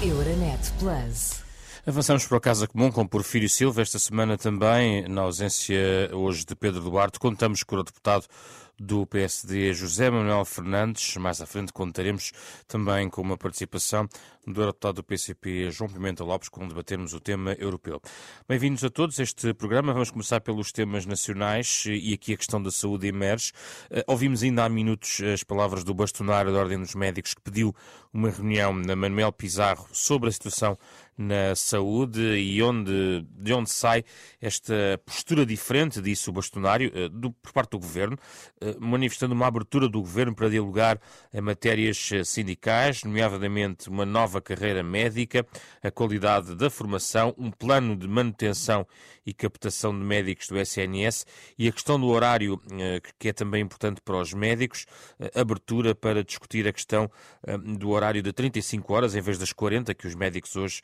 Euronet Plus. Avançamos para a Casa Comum com Porfírio Silva. Esta semana também, na ausência hoje de Pedro Duarte, contamos com o deputado do PSD José Manuel Fernandes. Mais à frente contaremos também com uma participação do deputado do PCP João Pimenta Lopes, quando debatermos o tema europeu. Bem-vindos a todos a este programa. Vamos começar pelos temas nacionais e aqui a questão da saúde emerge. Eh, ouvimos ainda há minutos as palavras do bastonário da Ordem dos Médicos que pediu uma reunião na Manuel Pizarro sobre a situação na saúde e onde, de onde sai esta postura diferente, disse o bastonário, eh, do, por parte do governo, manifestando uma abertura do governo para dialogar em matérias eh, sindicais, nomeadamente uma nova carreira médica, a qualidade da formação, um plano de manutenção e captação de médicos do SNS e a questão do horário, que é também importante para os médicos, abertura para discutir a questão do horário de 35 horas em vez das 40 que os médicos hoje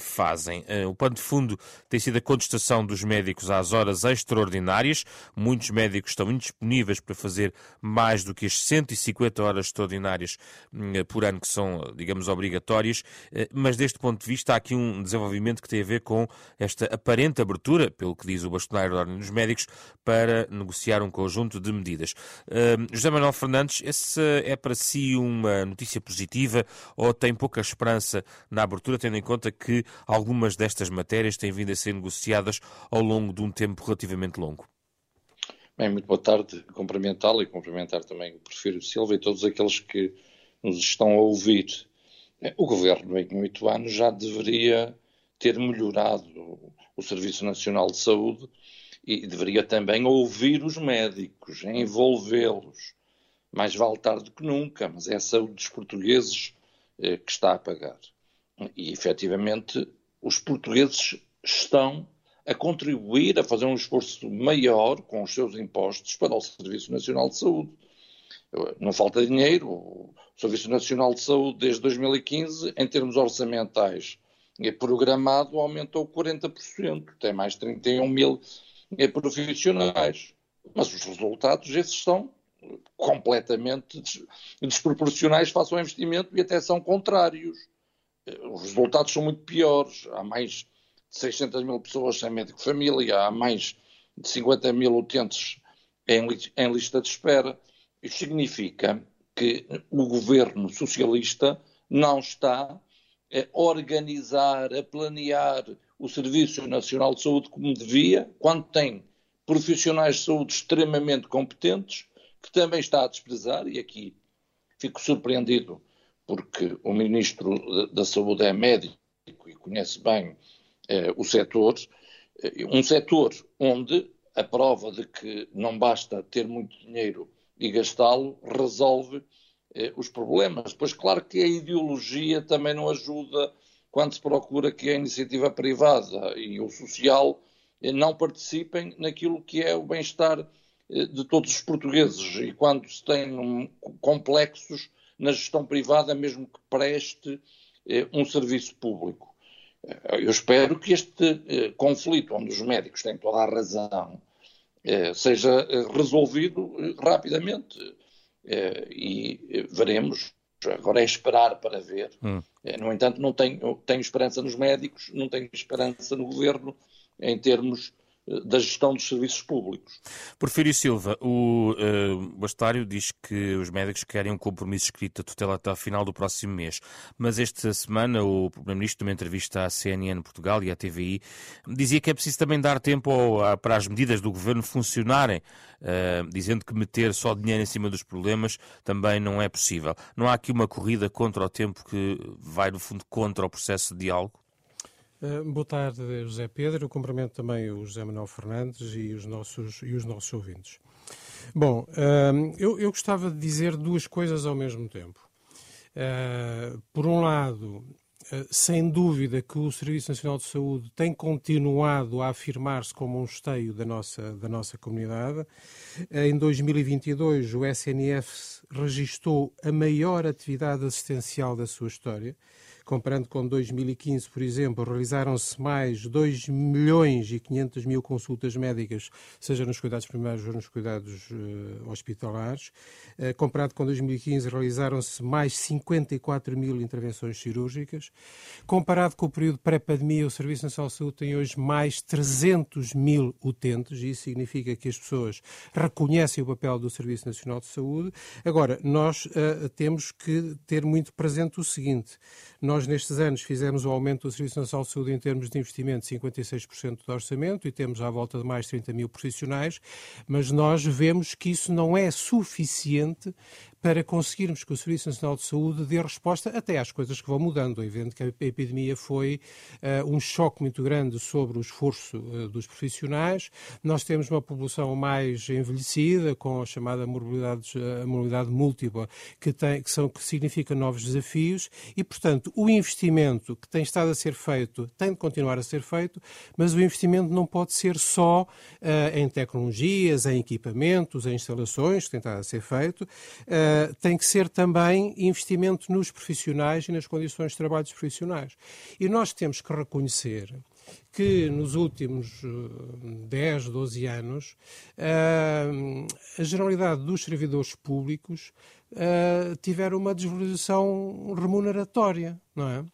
fazem. O pano de fundo tem sido a contestação dos médicos às horas extraordinárias. Muitos médicos estão indisponíveis para fazer mais do que as 150 horas extraordinárias por ano que são, digamos, obrigatórias. mas deste ponto de vista há aqui um desenvolvimento que tem a ver com esta aparente abertura, pelo que diz o bastonário da Ordem dos Médicos, para negociar um conjunto de medidas. José Manuel Fernandes, essa é para si uma notícia positiva ou tem pouca esperança na abertura? tendo em conta que algumas destas matérias têm vindo a ser negociadas ao longo de um tempo relativamente longo. Bem, muito boa tarde, cumprimentá-lo e cumprimentar também o Prefiro Silva e todos aqueles que nos estão a ouvir. O Governo, em oito anos, já deveria ter melhorado o Serviço Nacional de Saúde e deveria também ouvir os médicos, envolvê-los. Mais vale tarde que nunca, mas é a saúde dos portugueses eh, que está a pagar. E, efetivamente, os portugueses estão a contribuir, a fazer um esforço maior com os seus impostos para o Serviço Nacional de Saúde. Não falta dinheiro. O Serviço Nacional de Saúde, desde 2015, em termos orçamentais, é programado, aumentou 40%. Tem mais de 31 mil profissionais. Mas os resultados, esses são completamente desproporcionais face ao investimento e até são contrários os resultados são muito piores. Há mais 600 mil pessoas sem médico família, há mais de 50 mil utentes em, em lista de espera. Isso significa que o governo socialista não está a organizar, a planear o Serviço Nacional de Saúde como devia, quando tem profissionais de saúde extremamente competentes, que também está a desprezar, e aqui fico surpreendido porque o Ministro da Saúde é médico e conhece bem o setor, eh, um setor onde a prova de que não basta ter muito dinheiro e gastá-lo resolve eh, os problemas. Pois, claro que a ideologia também não ajuda quando se procura que a iniciativa privada e o social eh, não participem naquilo que é o bem-estar eh, de todos os portugueses. E quando se tem complexos na gestão privada, mesmo que preste eh, um serviço público. Eh, eu espero que este eh, conflito, onde os médicos têm toda a razão, seja resolvido rapidamente. E veremos. Agora é esperar para ver. Hum. No entanto, não tenho, tenho esperança nos médicos, não tenho esperança no governo em termos da gestão dos serviços públicos. Porfírio Silva, o uh, Bastário diz que os médicos querem um compromisso escrito da tutela até ao final do próximo mês, mas esta semana o Primeiro-Ministro, numa entrevista à CNN Portugal e à TVI, dizia que é preciso também dar tempo ao, para as medidas do governo funcionarem, uh, dizendo que meter só dinheiro em cima dos problemas também não é possível. Não há aqui uma corrida contra o tempo que vai, no fundo, contra o processo de diálogo? Uh, boa tarde, José Pedro. Eu cumprimento também o José Manuel Fernandes e os nossos, e os nossos ouvintes. Bom, uh, eu, eu, gostava de dizer duas coisas ao mesmo tempo. Uh, por um lado, sem dúvida que o Serviço Nacional de Saúde tem continuado a afirmar-se como um esteio da nossa, da nossa comunidade. Em 2022, o SNF registrou a maior atividade assistencial da sua história comparando com 2015, por exemplo, realizaram-se mais 2 milhões e 500 mil consultas médicas, seja nos cuidados primários ou nos cuidados uh, hospitalares. Uh, comparado com 2015, realizaram-se mais 54 mil intervenções cirúrgicas. Comparado com o período pré-pandemia, o Serviço Nacional de Saúde tem hoje mais 300 mil utentes, e isso significa que as pessoas reconhecem o papel do Serviço Nacional de Saúde. Agora, nós uh, temos que ter muito presente o seguinte: nós, nestes anos, fizemos o aumento do Serviço Nacional de Saúde em termos de investimento de 56% do orçamento e temos à volta de mais 30 mil profissionais, mas nós vemos que isso não é suficiente para conseguirmos que o Serviço Nacional de Saúde dê resposta até às coisas que vão mudando. É evidente que a epidemia foi uh, um choque muito grande sobre o esforço uh, dos profissionais. Nós temos uma população mais envelhecida, com a chamada morbilidade, a morbilidade múltipla, que, tem, que, são, que significa novos desafios e, portanto, o investimento que tem estado a ser feito tem de continuar a ser feito, mas o investimento não pode ser só uh, em tecnologias, em equipamentos, em instalações, que tem estado a ser feito. Uh, eh, tem que ser também investimento nos profissionais e nas condições de trabalho dos profissionais. E nós temos que reconhecer que nos últimos 10, eh, 12 anos uh, a generalidade dos servidores públicos tiveram uma desvalorização remuneratória, não é?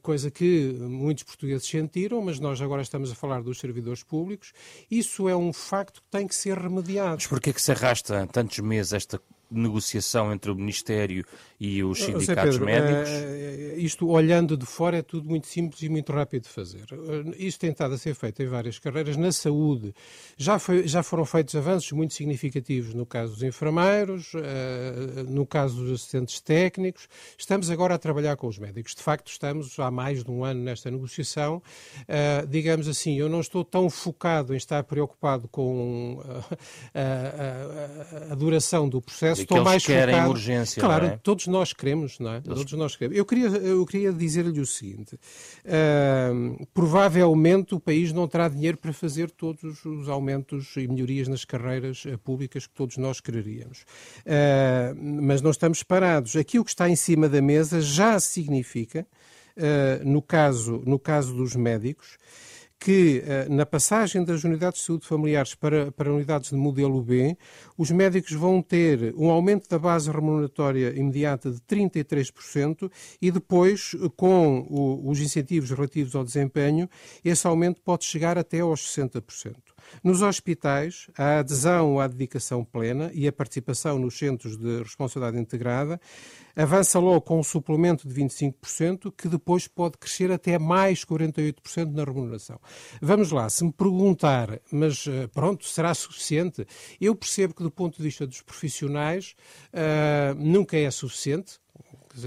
coisa que muitos portugueses sentiram, mas nós agora estamos a falar dos servidores públicos. Isso é um facto que tem que ser remediado. Mas porquê que se arrasta tantos meses esta negociação entre o Ministério e os sindicatos Pedro, médicos? Uh, isto, olhando de fora, é tudo muito simples e muito rápido de fazer. Uh, isto tem estado a ser feito em várias carreiras. Na saúde, já, foi, já foram feitos avanços muito significativos no caso dos enfermeiros, no caso dos assistentes técnicos. Estamos agora a trabalhar com os médicos. De facto, estamos há mais de um ano nesta negociação. digamos assim, eu não estou tão focado em estar preocupado com a, a, a duração do processo estou mais querem focado. urgência. Claro, é? todos nós queremos, não é? Eles... Todos nós queremos. Eu queria, eu queria dizer-lhe o seguinte: uh, provavelmente o país não terá dinheiro para fazer todos os aumentos e melhorias nas carreiras uh, públicas que todos nós quereríamos. Uh, mas não estamos parados. Aqui o que está em cima da mesa já significa, no, caso, no caso dos médicos, que eh, na passagem das unidades de saúde familiares para, para unidades de modelo B, os médicos vão ter um aumento da base remuneratória imediata de 33% e depois, com o, os incentivos relativos ao desempenho, esse aumento pode chegar até aos 60%. Nos hospitais, a adesão à dedicação plena e a participação nos centros de responsabilidade integrada avança logo com um suplemento de 25%, que depois pode crescer até mais 48% na remuneração. Vamos lá, se me perguntar, mas eh, pronto, será suficiente? Eu percebo que, do ponto de vista dos profissionais, uh, nunca é suficiente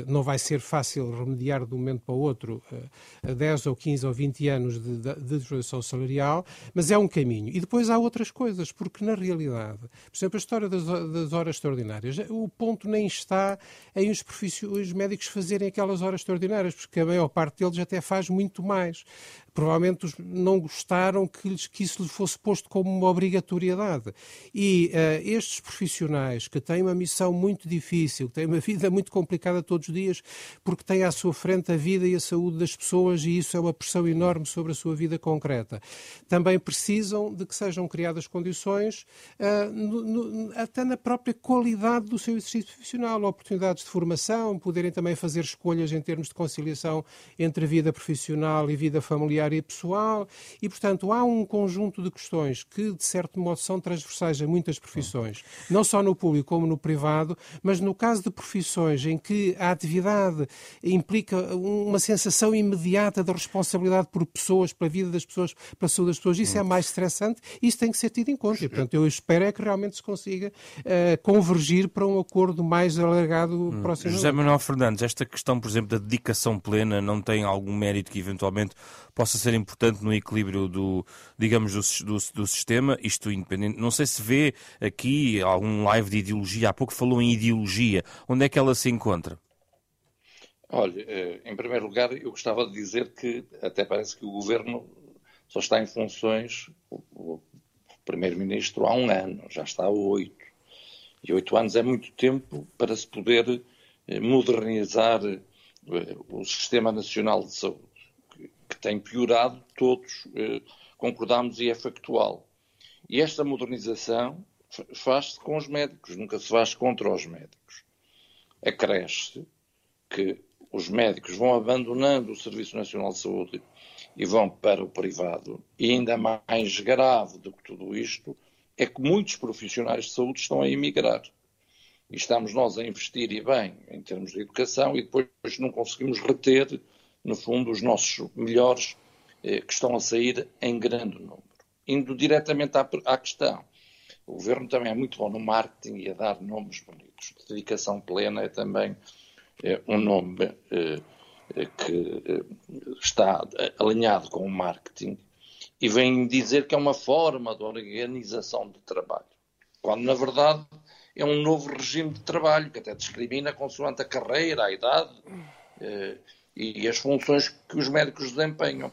não vai ser fácil remediar de um momento para o outro uh, a 10 ou 15 ou 20 anos de, de, desvalorização salarial, mas é um caminho. E depois há outras coisas, porque na realidade, por exemplo, a história das, das horas extraordinárias, o ponto nem está em os, os médicos fazerem aquelas horas extraordinárias, porque a maior parte deles até faz muito mais provavelmente não gostaram que, que isso lhe fosse posto como uma obrigatoriedade. E uh, estes profissionais que têm uma missão muito difícil, que têm uma vida muito complicada todos os dias, porque têm à sua frente a vida e a saúde das pessoas, e isso é uma pressão enorme sobre a sua vida concreta, também precisam de que sejam criadas condições, uh, no, no, até na própria qualidade do seu exercício profissional, oportunidades de formação, poderem também fazer escolhas em termos de conciliação entre vida profissional e vida familiar e pessoal, e, portanto, há um conjunto de questões que, de certo modo, são transversais a muitas profissões, não só no público como no privado, mas no caso de profissões em que a atividade implica uma sensação imediata de responsabilidade por pessoas, pela vida das pessoas, pela saúde das pessoas, isso é mais estressante, isso tem que ser tido em conta. E, portanto, eu espero é que realmente se consiga uh, convergir para um acordo mais alargado hum. próximo. José Manuel Fernandes, esta questão, por exemplo, da dedicação plena não tem algum mérito que eventualmente possa ser importante no equilíbrio do, digamos, do, do, do, sistema, isto independente. Não sei se vê aqui algum live de ideologia, há pouco falou em ideologia, onde é que ela se encontra? Olha, eh, em primeiro lugar, eu gostava de dizer que até parece que o governo só está em funções, o primeiro-ministro, há um ano, já está há oito. E oito anos é muito tempo para se poder eh, modernizar eh, o Sistema Nacional de Saúde, que tem piorado, todos concordamos e é factual. E esta modernização faz-se com os médicos, nunca se faz contra os médicos. Acresce que os médicos vão abandonando o Serviço Nacional de Saúde e vão para o privado. E ainda mais grave do que tudo isto é que muitos profissionais de saúde estão a emigrar. E estamos nós a investir e bem em termos de educação e depois não conseguimos reter, no fundo, os nossos melhores eh, que estão a sair em grande número. Indo diretamente à, à questão, o governo também é muito bom no marketing e a dar nomes bonitos. Dedicação plena é também é, um nome é, é, que eh, está alinhado com o marketing e vem dizer que é uma forma de organização de trabalho, quando na verdade é um novo regime de trabalho que até discrimina consoante a carreira, a idade eh, e as funções que os médicos desempenham.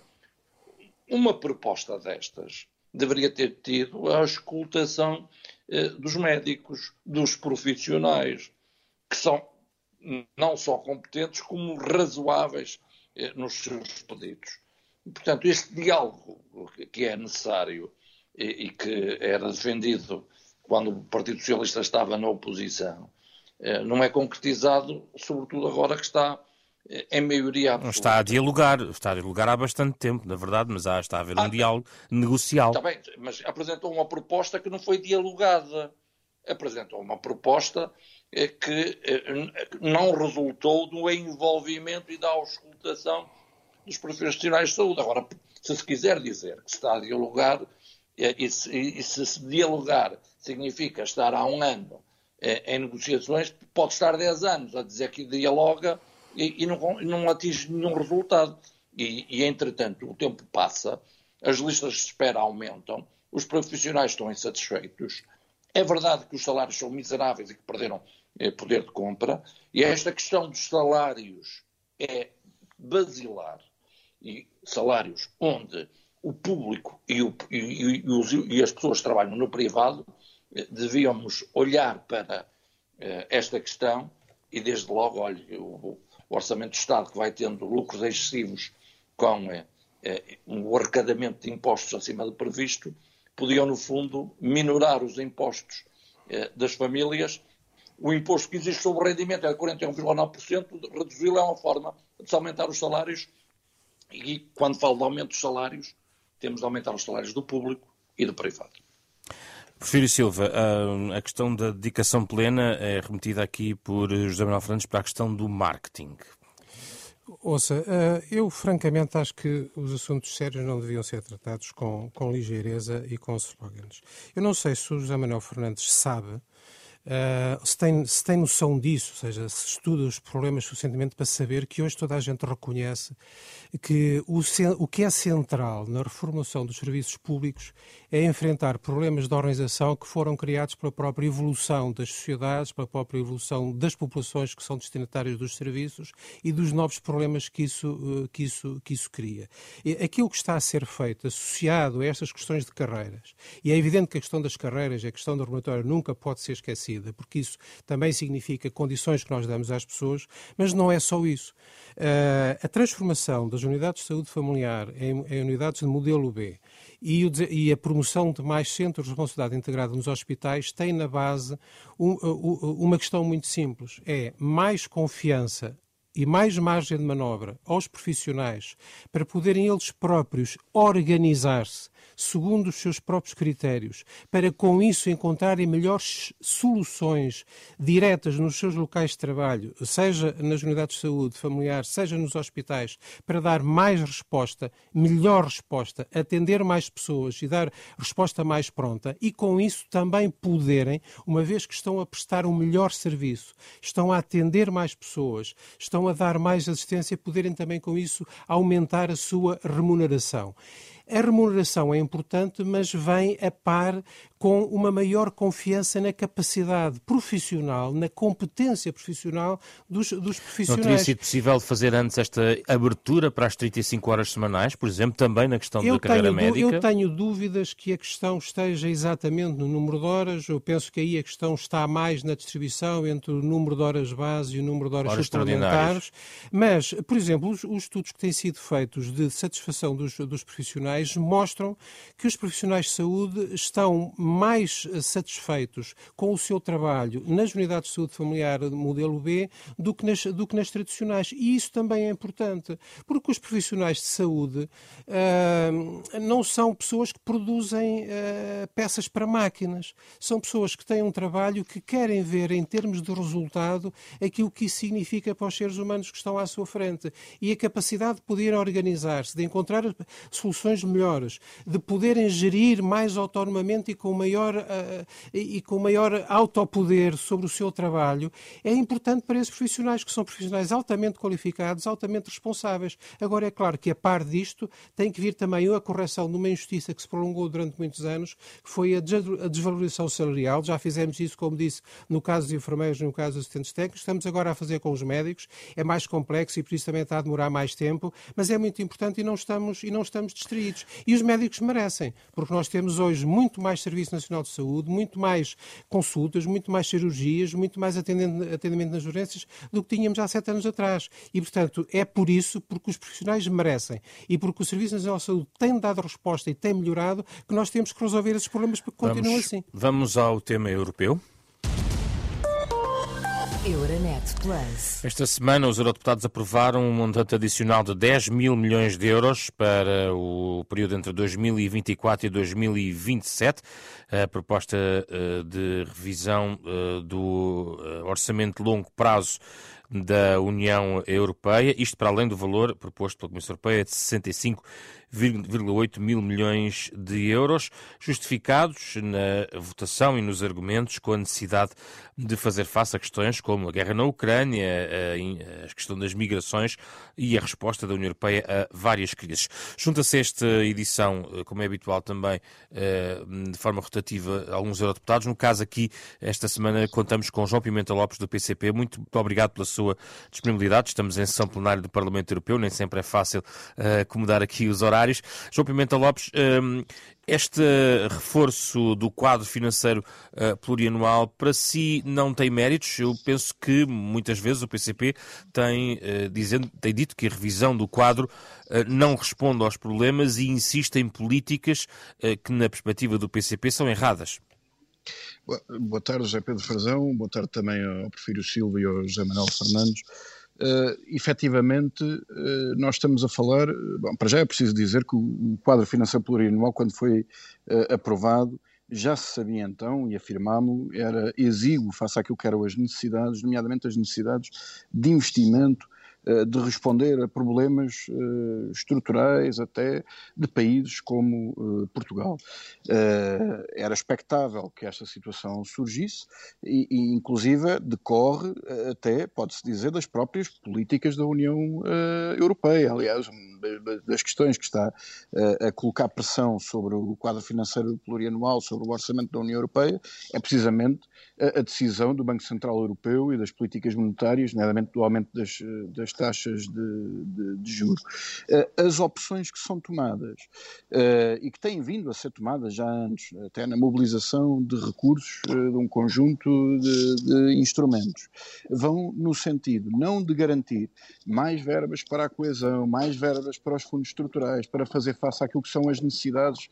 Uma proposta destas deveria ter tido a escutação eh, dos médicos, dos profissionais, que são não só competentes, como razoáveis eh, nos seus pedidos. Portanto, este diálogo que é necessário e, e que era defendido quando o Partido Socialista estava na oposição, eh, não é concretizado, sobretudo agora que está em maioria absoluta. Está a dialogar, está a dialogar há bastante tempo, na verdade, mas há, está a haver um ah, diálogo negocial. Está bem, mas apresentou uma proposta que não foi dialogada. Apresentou uma proposta eh, que eh, não resultou do envolvimento e da auscultação dos profissionais de saúde. Agora, se se quiser dizer que se está a dialogar, eh, e se, e se, dialogar significa estar há um ano em negociações, pode estar 10 anos a dizer que dialoga e, e não, não, atinge nenhum resultado. E, e, entretanto, o tempo passa, as listas de espera aumentam, os profissionais estão insatisfeitos. É verdade que os salários são miseráveis e que perderam eh, poder de compra, e esta questão dos salários é basilar. E salários onde o público e, o, e, e, os, e as pessoas que trabalham no privado eh, devíamos olhar para eh, esta questão e, desde logo, olhe, o, o Orçamento do Estado, que vai tendo lucros excessivos com é, é, um arrecadamento de impostos acima do previsto, podiam, no fundo, minorar os impostos é, das famílias. O imposto que existe sobre o rendimento é de 41,9%, reduzi-lo é uma forma de se aumentar os salários. E quando falo de aumento dos salários, temos de aumentar os salários do público e do privado. Porfírio Silva, a questão da dedicação plena é remetida aqui por José Manuel Fernandes para a questão do marketing. Ouça, eh, eu francamente acho que os assuntos sérios não deviam ser tratados com, com ligeireza e com slogans. Eu não sei se o José Manuel Fernandes sabe Uh, se, tem, se tem noção disso, ou seja, se estuda os problemas suficientemente para saber que hoje toda a gente reconhece que o, o que é central na reformulação dos serviços públicos é enfrentar problemas de organização que foram criados pela própria evolução das sociedades, pela própria evolução das populações que são destinatárias dos serviços e dos novos problemas que isso, uh, que isso, que isso cria. E aquilo que está a ser feito associado a estas questões de carreiras, e é evidente que a questão das carreiras, a questão da regulatória nunca pode ser esquecida porque isso também significa condições que nós damos às pessoas, mas não é só isso. Uh, a transformação das unidades de saúde familiar em, em unidades de modelo B e, o, e, a promoção de mais centros de responsabilidade integrada nos hospitais tem na base um, uma questão muito simples: é mais confiança e mais margem de manobra aos profissionais para poderem eles próprios organizar-se segundo os seus próprios critérios, para com isso encontrarem melhores soluções diretas nos seus locais de trabalho, seja nas unidades de saúde familiar, seja nos hospitais, para dar mais resposta, melhor resposta, atender mais pessoas e dar resposta mais pronta e com isso também poderem, uma vez que estão a prestar um melhor serviço, estão a atender mais pessoas, estão a dar mais assistência, poderem também com isso aumentar a sua remuneração. A remuneração é importante, mas vem a par com uma maior confiança na capacidade profissional, na competência profissional dos, dos profissionais. Não teria sido possível fazer antes esta abertura para as 35 horas semanais, por exemplo, também na questão eu da carreira médica? Eu tenho dúvidas que a questão esteja exatamente no número de horas. Eu penso que aí a questão está mais na distribuição entre o número de horas base e o número de horas, horas suplementares. Mas, por exemplo, os, os, estudos que têm sido feitos de satisfação dos, dos profissionais mostram que os profissionais de saúde estão mais satisfeitos com o seu trabalho nas unidades de saúde familiar modelo B do que nas, do que nas tradicionais. E isso também é importante, porque os profissionais de saúde uh, não são pessoas que produzem uh, peças para máquinas. São pessoas que têm um trabalho que querem ver em termos de resultado aquilo que isso significa para os seres humanos que estão à sua frente. E a capacidade de poder organizar-se, de encontrar soluções melhores, de poderem gerir mais autonomamente e com maior, uh, e com maior autopoder sobre o seu trabalho, é importante para esses profissionais, que são profissionais altamente qualificados, altamente responsáveis. Agora, é claro que a par disto tem que vir também a correção de uma injustiça que se prolongou durante muitos anos, que foi a desvalorização salarial. Já fizemos isso, como disse, no caso dos enfermeiros, no caso dos assistentes técnicos, estamos agora a fazer com os médicos. É mais complexo e por isso também está a demorar mais tempo, mas é muito importante e não estamos, e não estamos distraídos. E os médicos merecem, porque nós temos hoje muito mais Serviço Nacional de Saúde, muito mais consultas, muito mais cirurgias, muito mais atendimento, nas urgências do que tínhamos há sete anos atrás. E, portanto, é por isso, porque os profissionais merecem e porque o Serviço Nacional de Saúde tem dado resposta e tem melhorado, que nós temos que resolver esses problemas porque continuam assim. Vamos ao tema europeu. Euronet Plus. Esta semana, os eurodeputados aprovaram um montante adicional de 10 mil milhões de euros para o período entre 2024 e 2027. A proposta eh, de revisão eh, do eh, orçamento de longo prazo da União Europeia, isto para além do valor proposto pela Comissão Europeia de 65,8 mil milhões de euros, justificados na votação e nos argumentos com a necessidade de fazer face a questões como a guerra na Ucrânia, a, questão das migrações e a resposta da União Europeia a várias crises. Junta-se esta edição, como é habitual também, de forma rotativa, alguns eurodeputados. No caso aqui, esta semana, contamos com João Pimenta Lopes do PCP. Muito obrigado pela sua disponibilidade. Estamos em sessão plenária do Parlamento Europeu, nem sempre é fácil uh, acomodar aqui os horários. João Pimenta Lopes, um, ehm, este reforço do quadro financeiro uh, plurianual para si não tem méritos. Eu penso que muitas vezes o PCP tem, uh, dizendo, tem dito que a revisão do quadro uh, não responde aos problemas e insiste em políticas que, na perspectiva do PCP, são erradas. Boa tarde, José Pedro Frazão. Boa tarde também ao Porfírio Silva e ao José Manuel Fernandes. Uh, efetivamente, uh, nós estamos a falar. Bom, para já é preciso dizer que o, quadro financeiro plurianual, quando foi uh, aprovado, já se sabia então, e afirmámos, era exíguo face àquilo que eram as necessidades, nomeadamente as necessidades de investimento de responder a problemas uh, estruturais até de países como uh, Portugal. Era expectável que esta situação surgisse e inclusive, decorre até, pode-se dizer, das próprias políticas da União Europeia. Aliás, das questões que está a colocar pressão sobre o quadro financeiro plurianual, sobre o orçamento da União Europeia, é precisamente a, decisão do Banco Central Europeu e das políticas monetárias, nomeadamente do aumento das, das taxas de, de, de juros. Eh, as opções que são tomadas eh, e que têm vindo a ser tomadas já antes, até na mobilização de recursos eh, de um conjunto de, de instrumentos, vão no sentido não de garantir mais verbas para a coesão, mais verbas para os fundos estruturais, para fazer face àquilo que são as necessidades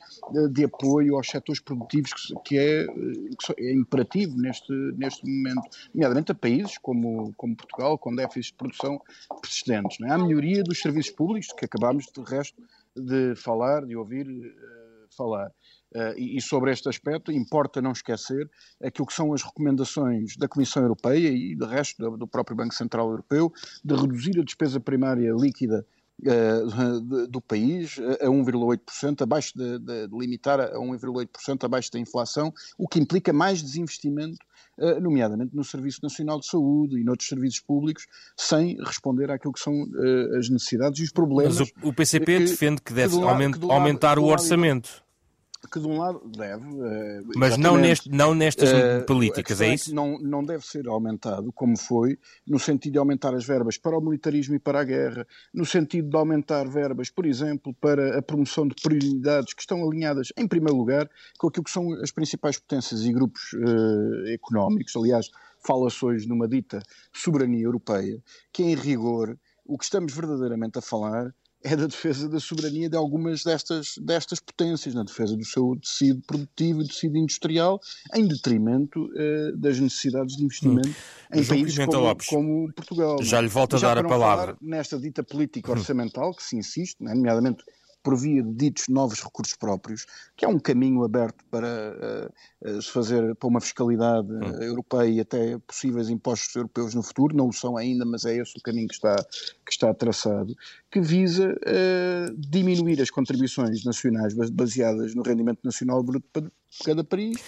de apoio aos setores produtivos, que é, que é imperativo neste, neste momento, nomeadamente a países como, como Portugal, com déficits de produção persistentes. Não é? A melhoria dos serviços públicos, que acabámos de resto de falar, de ouvir uh, falar. Uh, e, sobre este aspecto, importa não esquecer aquilo que são as recomendações da Comissão Europeia e do resto do, próprio Banco Central Europeu de reduzir a despesa primária líquida do país a 1,8%, abaixo de, de, de, limitar a 1,8% abaixo da inflação, o que implica mais desinvestimento, uh, nomeadamente no Serviço Nacional de Saúde e noutros serviços públicos, sem responder àquilo que são uh, as necessidades e os problemas. Mas o, PCP que, defende que deve que lado, aumentar o orçamento que de um lado deve. Uh, Mas não, neste, não nestas uh, políticas, é, é isso? Não, não deve ser aumentado, como foi, no sentido de aumentar as verbas para o militarismo e para a guerra, no sentido de aumentar verbas, por exemplo, para a promoção de prioridades que estão alinhadas, em primeiro lugar, com aquilo que são as principais potências e grupos uh, económicos. Aliás, fala-se hoje numa dita soberania europeia, que em rigor o que estamos verdadeiramente a falar é da defesa da soberania de algumas destas, destas potências, na defesa do seu tecido produtivo e tecido industrial, em detrimento uh, das necessidades de investimento hum. em João países como, como, Portugal. Já lhe volto a dar a palavra. Nesta dita política hum. orçamental, que se insiste, né, nomeadamente por via de ditos novos recursos próprios, que é um caminho aberto para uh, uh, se fazer para uma fiscalidade hum. europeia e até possíveis impostos europeus no futuro, não o são ainda, mas é esse o caminho que está, que está traçado, que visa diminuir as contribuições nacionais baseadas no rendimento nacional bruto de cada país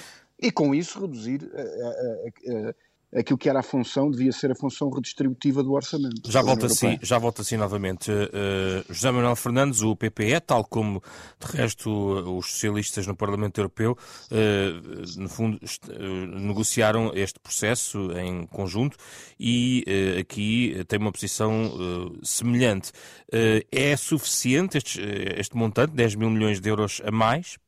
e com isso reduzir a aquilo que era a função, devia ser a função redistributiva do orçamento. Já volta assim, já volta assim novamente. Uh, José Manuel Fernandes, o PPE, tal como de resto os socialistas no Parlamento Europeu, uh, no fundo uh, negociaram este processo em conjunto e aqui tem uma posição semelhante. é suficiente este, este montante, 10 mil milhões de euros a mais?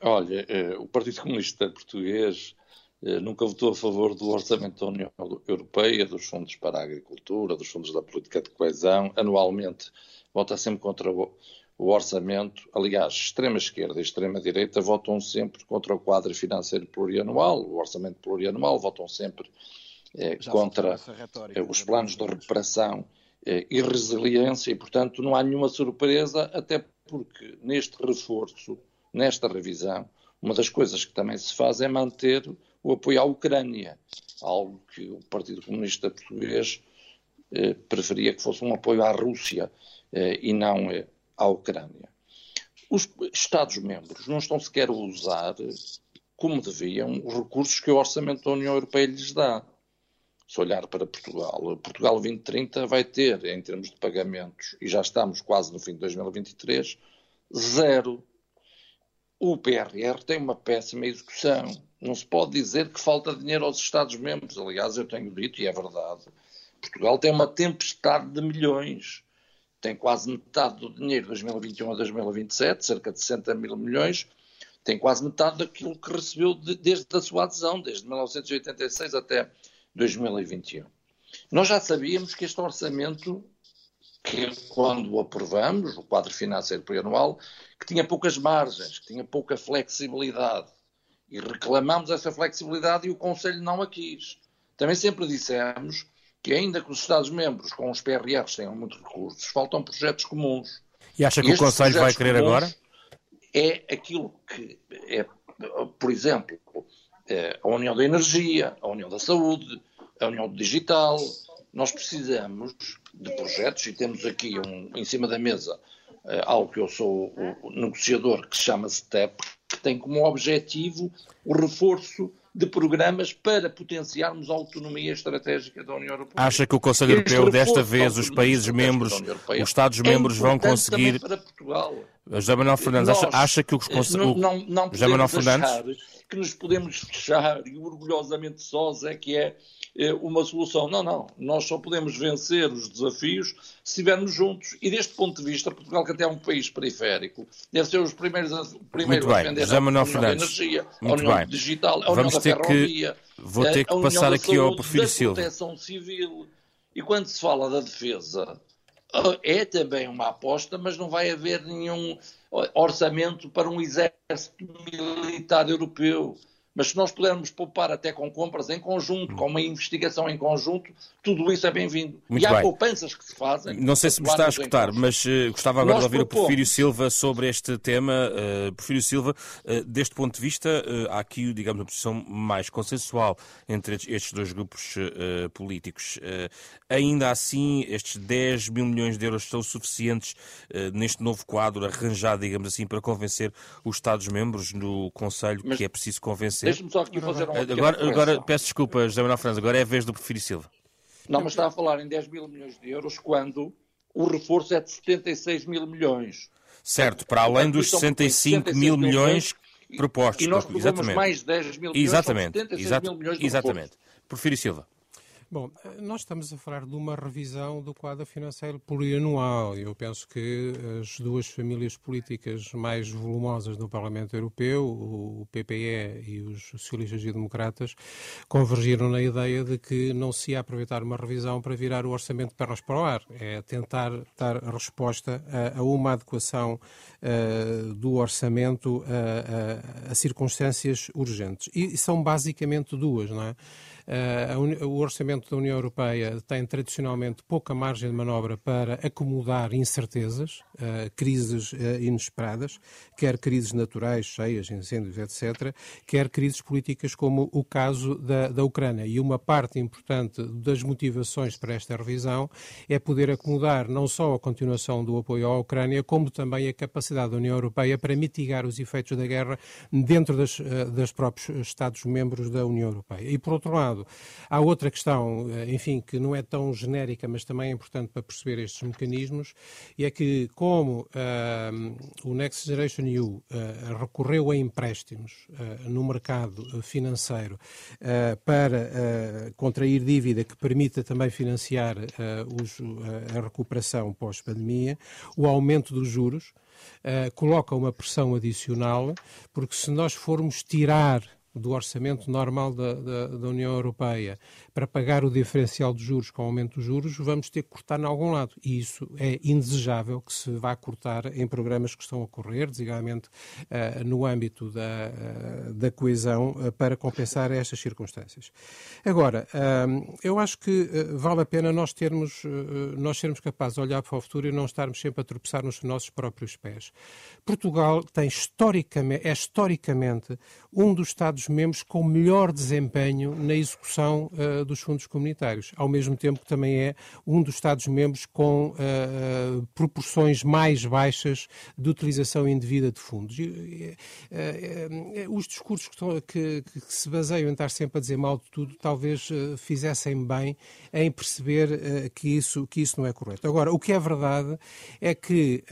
Olha, o Partido Comunista Português nunca votou a favor do orçamento da União Europeia, dos fundos para a agricultura, dos fundos da política de coesão. Anualmente vota sempre contra o, orçamento. Aliás, extrema-esquerda e extrema-direita votam sempre contra o quadro financeiro plurianual, o orçamento plurianual, votam sempre eh, contra eh, os planos de reparação eh, e resiliência e, portanto, não há nenhuma surpresa, até porque neste reforço, nesta revisão, uma das coisas que também se faz é manter o apoio à Ucrânia, algo que o Partido Comunista Português eh, preferia que fosse um apoio à Rússia eh, e não eh, à Ucrânia. Os Estados-membros não estão sequer a usar, como deviam, os recursos que o Orçamento da União Europeia lhes dá. Se olhar para Portugal, Portugal 2030 vai ter, em termos de pagamentos, e já estamos quase no fim de 2023, zero. O PRR tem uma péssima execução não se pode dizer que falta dinheiro aos Estados-membros. Aliás, eu tenho dito, e é verdade, Portugal tem uma tempestade de milhões. Tem quase metade do dinheiro de 2021 a 2027, cerca de 60 mil milhões. Tem quase metade daquilo que recebeu de, desde a sua adesão, desde 1986 até 2021. Nós já sabíamos que este orçamento, que quando o aprovamos, o quadro financeiro plurianual, que tinha poucas margens, que tinha pouca flexibilidade e reclamamos essa flexibilidade e o Conselho não a quis. Também sempre dissemos que, ainda que os Estados-membros com os PRRs tenham muitos recursos, faltam projetos comuns. E acha que o Conselho vai querer agora? É aquilo que é, por exemplo, é a União da Energia, a União da Saúde, a União do Digital. Nós precisamos de projetos e temos aqui um, em cima da mesa é, algo que eu sou o negociador que se chama STEP, tem como objetivo o reforço de programas para potenciarmos a autonomia estratégica da União Europeia. Acha que o Conselho Europeu, desta vez, os países membros, os Estados-membros é vão conseguir. José Manuel Fernandes, Nós, acha, acha, que o Conselho. Não, não, não José Manuel Fernandes. Que nos podemos fechar e orgulhosamente sós é que é é uma solução. Não, não. Nós só podemos vencer os desafios se estivermos juntos. E deste ponto de vista, Portugal, que até é um país periférico, deve ser os primeiros a, primeiro Muito a defender Manuel a União da Energia, Muito a União bem. Digital, a Vamos União da Ferrovia, que... Vou ter que passar aqui saúde, ao perfil Silva. proteção civil. E quando se fala da defesa, é também uma aposta, mas não vai haver nenhum orçamento para um exército militar europeu Mas se nós pudermos poupar até com compras em conjunto, com uma investigação em conjunto, tudo isso é bem-vindo. E há bem. poupanças que se fazem. Não sei se me está a escutar, mas uh, gostava agora nós de ouvir propomos. o Porfírio Silva sobre este tema. Uh, Porfírio Silva, uh, deste ponto de vista, há aqui, digamos, uma posição mais consensual entre estes dois grupos políticos. ainda assim, estes 10 mil milhões de euros são suficientes neste novo quadro arranjado, digamos assim, para convencer os Estados-membros no Conselho mas... que é preciso convencer Deixe-me só aqui fazer um. Agora, agora peço desculpa, José Manuel França, agora é a vez do Porfírio Silva. Não, mas está a falar em 10 mil milhões de euros quando o reforço é de 76 mil milhões. Certo, para além dos 65 mil milhões propostos. E nós propomos mais 10 mil milhões, exatamente, 76 mil milhões de Exatamente. Porfírio Silva. Bom, nós estamos a falar de uma revisão do quadro financeiro plurianual. Eu penso que as duas famílias políticas mais volumosas no Parlamento Europeu, o PPE e os socialistas e democratas, convergiram na ideia de que não se ia aproveitar uma revisão para virar o orçamento de pernas para o ar. É tentar dar resposta a, a uma adequação uh, do orçamento a, a, a circunstâncias urgentes. E são basicamente duas, não é? Uh, o orçamento da União Europeia tem tradicionalmente pouca margem de manobra para acomodar incertezas, uh, crises uh, inesperadas, quer crises naturais, cheias, incêndios, etc., quer crises políticas como o caso da, da Ucrânia. E uma parte importante das motivações para esta revisão é poder acomodar não só a continuação do apoio à Ucrânia, como também a capacidade da União Europeia para mitigar os efeitos da guerra dentro das, das próprios Estados-membros da União Europeia. E, por outro lado, Há outra questão, eh, enfim, que não é tão genérica, mas também é importante para perceber estes mecanismos, e é que como uh, o Next Generation EU uh, recorreu a empréstimos uh, no mercado financeiro para contrair dívida que permita também financiar os, a recuperação pós-pandemia, o aumento dos juros coloca uma pressão adicional, porque se nós formos tirar do orçamento normal da, da, da, União Europeia para pagar o diferencial de juros com o aumento dos juros, vamos ter que cortar em algum lado. E isso é indesejável que se vá cortar em programas que estão a correr, designadamente uh, no âmbito da, uh, da coesão, uh, para compensar estas circunstâncias. Agora, eu acho que vale a pena nós termos, nós sermos capazes de olhar para o futuro e não estarmos sempre a tropeçar nos nossos próprios pés. Portugal tem historicamente, é historicamente um dos Estados-membros com melhor desempenho na execução uh, dos fundos comunitários, ao mesmo tempo que também é um dos Estados-membros com uh, proporções mais baixas de utilização indevida de fundos. E, uh, os discursos que, estão, que, que, se baseiam em estar sempre a dizer mal de tudo, talvez fizessem bem em perceber que, isso, que isso não é correto. Agora, o que é verdade é que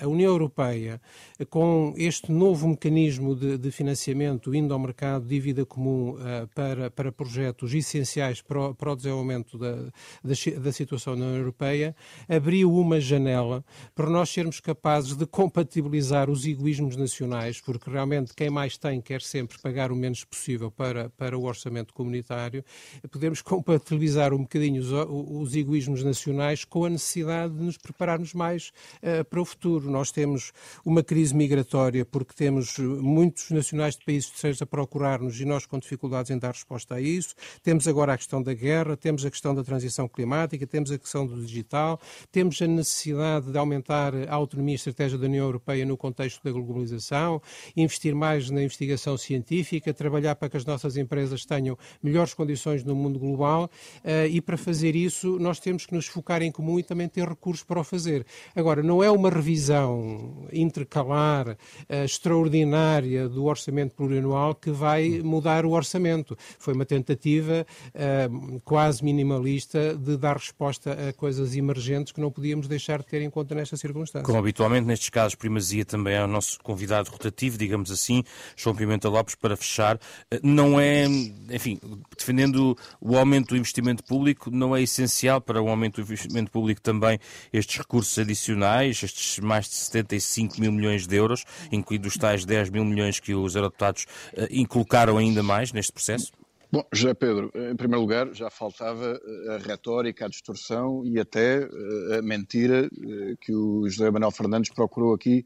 a União Europeia, com este novo mecanismo de, de financiamento indo ao mercado, dívida comum para, para projetos essenciais para o, para o desenvolvimento da, da, da, situação na União Europeia, abriu uma janela para nós sermos capazes de compatibilizar os egoísmos nacionais, porque realmente quem mais tem quer sempre pagar o menos possível para, para o orçamento comunitário, podemos compatibilizar um bocadinho os, os egoísmos nacionais com a necessidade de nos prepararmos mais uh, para o futuro. Nós temos uma crise migratória porque temos muitos nacionais de países terceiros a procurar-nos e nós com dificuldades em dar resposta a isso. Temos agora a questão da guerra, temos a questão da transição climática, temos a questão do digital, temos a necessidade de aumentar a autonomia e estratégia da União Europeia no contexto da globalização, investir mais na investigação científica, trabalhar para que as nossas empresas tenham melhores condições no mundo global uh, e para fazer isso nós temos que nos focar em comum e também ter recursos para o fazer. Agora, não é uma revisão intercalar uh, extraordinária do orçamento plurianual que vai mudar o orçamento. Foi uma tentativa uh, quase minimalista de dar resposta a coisas emergentes que não podíamos deixar de ter em conta nesta circunstância. Como habitualmente nestes casos, primazia também é o nosso convidado rotativo, digamos assim, João Pimenta Lopes, para fechar. Uh, não é, enfim, defendendo o aumento do investimento público, não é essencial para o aumento do investimento público também estes recursos adicionais, estes mais de 75 mil milhões de euros, incluídos os tais 10 mil milhões que os eurodeputados uh, inculcaram ainda mais neste processo? Bom, José Pedro, em primeiro lugar, já faltava eh, a retórica, a distorção e até eh, a mentira eh, que o José Manuel Fernandes procurou aqui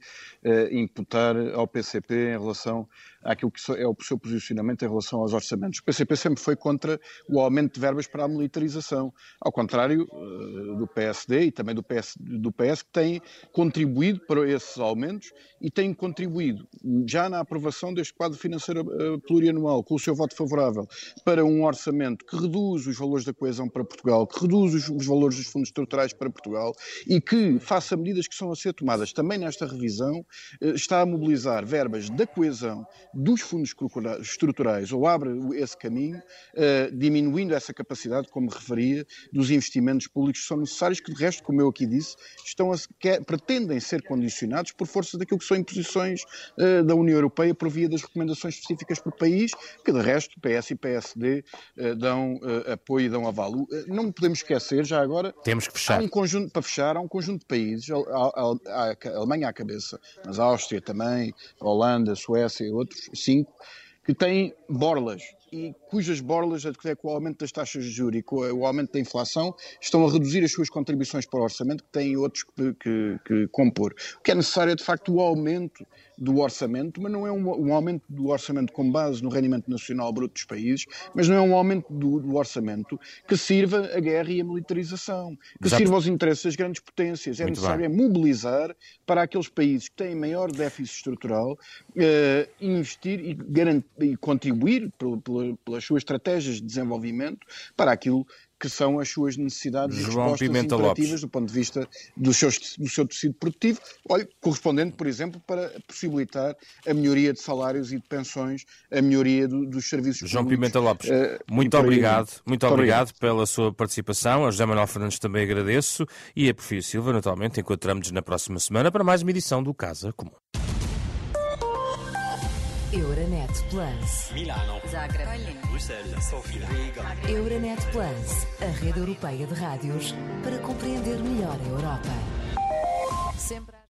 imputar ao PCP em relação àquilo que é o seu posicionamento em relação aos orçamentos. O PCP sempre foi contra o aumento de verbas para a militarização, ao contrário uh, do PSD e também do PS, do PS, que têm contribuído para esses aumentos e têm contribuído já na aprovação deste quadro financeiro uh, plurianual, com o seu voto favorável, para um orçamento que reduz os valores da coesão para Portugal, que reduz os, os valores dos fundos estruturais para Portugal e que faça medidas que são a ser tomadas também nesta revisão, uh, está a mobilizar verbas da coesão dos fundos estruturais ou abre esse caminho, uh, diminuindo essa capacidade, como referia, dos investimentos públicos que são necessários, que de resto, como eu aqui disse, estão a, que, pretendem ser condicionados por força daquilo que são imposições uh, da União Europeia por via das recomendações específicas por país, que de resto PS e PSD uh, dão apoio e dão avalo. não podemos esquecer, já agora, temos que fechar. Há um conjunto, para fechar, há um conjunto de países, a, a, a, a Alemanha à cabeça, mas a Áustria também, a Holanda, a Suécia e outros, cinco, que têm borlas e cujas borlas, até com o aumento das taxas de juros e com o aumento da inflação, estão a reduzir as suas contribuições para o orçamento, que têm outros que, que, que compor. O que é necessário é, de facto, o aumento do orçamento, mas não é um, um, aumento do orçamento com base no rendimento nacional bruto dos países, mas não é um aumento do, do orçamento que sirva a guerra e a militarização, que Exato. sirva aos interesses das grandes potências. É Muito necessário é mobilizar para aqueles países que têm maior déficit estrutural, uh, investir e, e contribuir pelo, pelo pelas suas estratégias de desenvolvimento para aquilo que são as suas necessidades João e respostas imperativas do ponto de vista do seu, do seu tecido produtivo, olha, correspondendo, por exemplo, para possibilitar a melhoria de salários e de pensões, a melhoria do, dos serviços João públicos. Pimenta Lopes, uh, muito obrigado, muito, muito obrigado, pela sua participação. A José Manuel Fernandes também agradeço e a Porfírio Silva, naturalmente, encontramos-nos na próxima semana para mais uma edição do Casa Comum. Euronet Plus. Milano. Zagreb. Bruxelas. Sofia. Euronet Plus, a rede europeia de rádios para compreender melhor a Europa. Sempre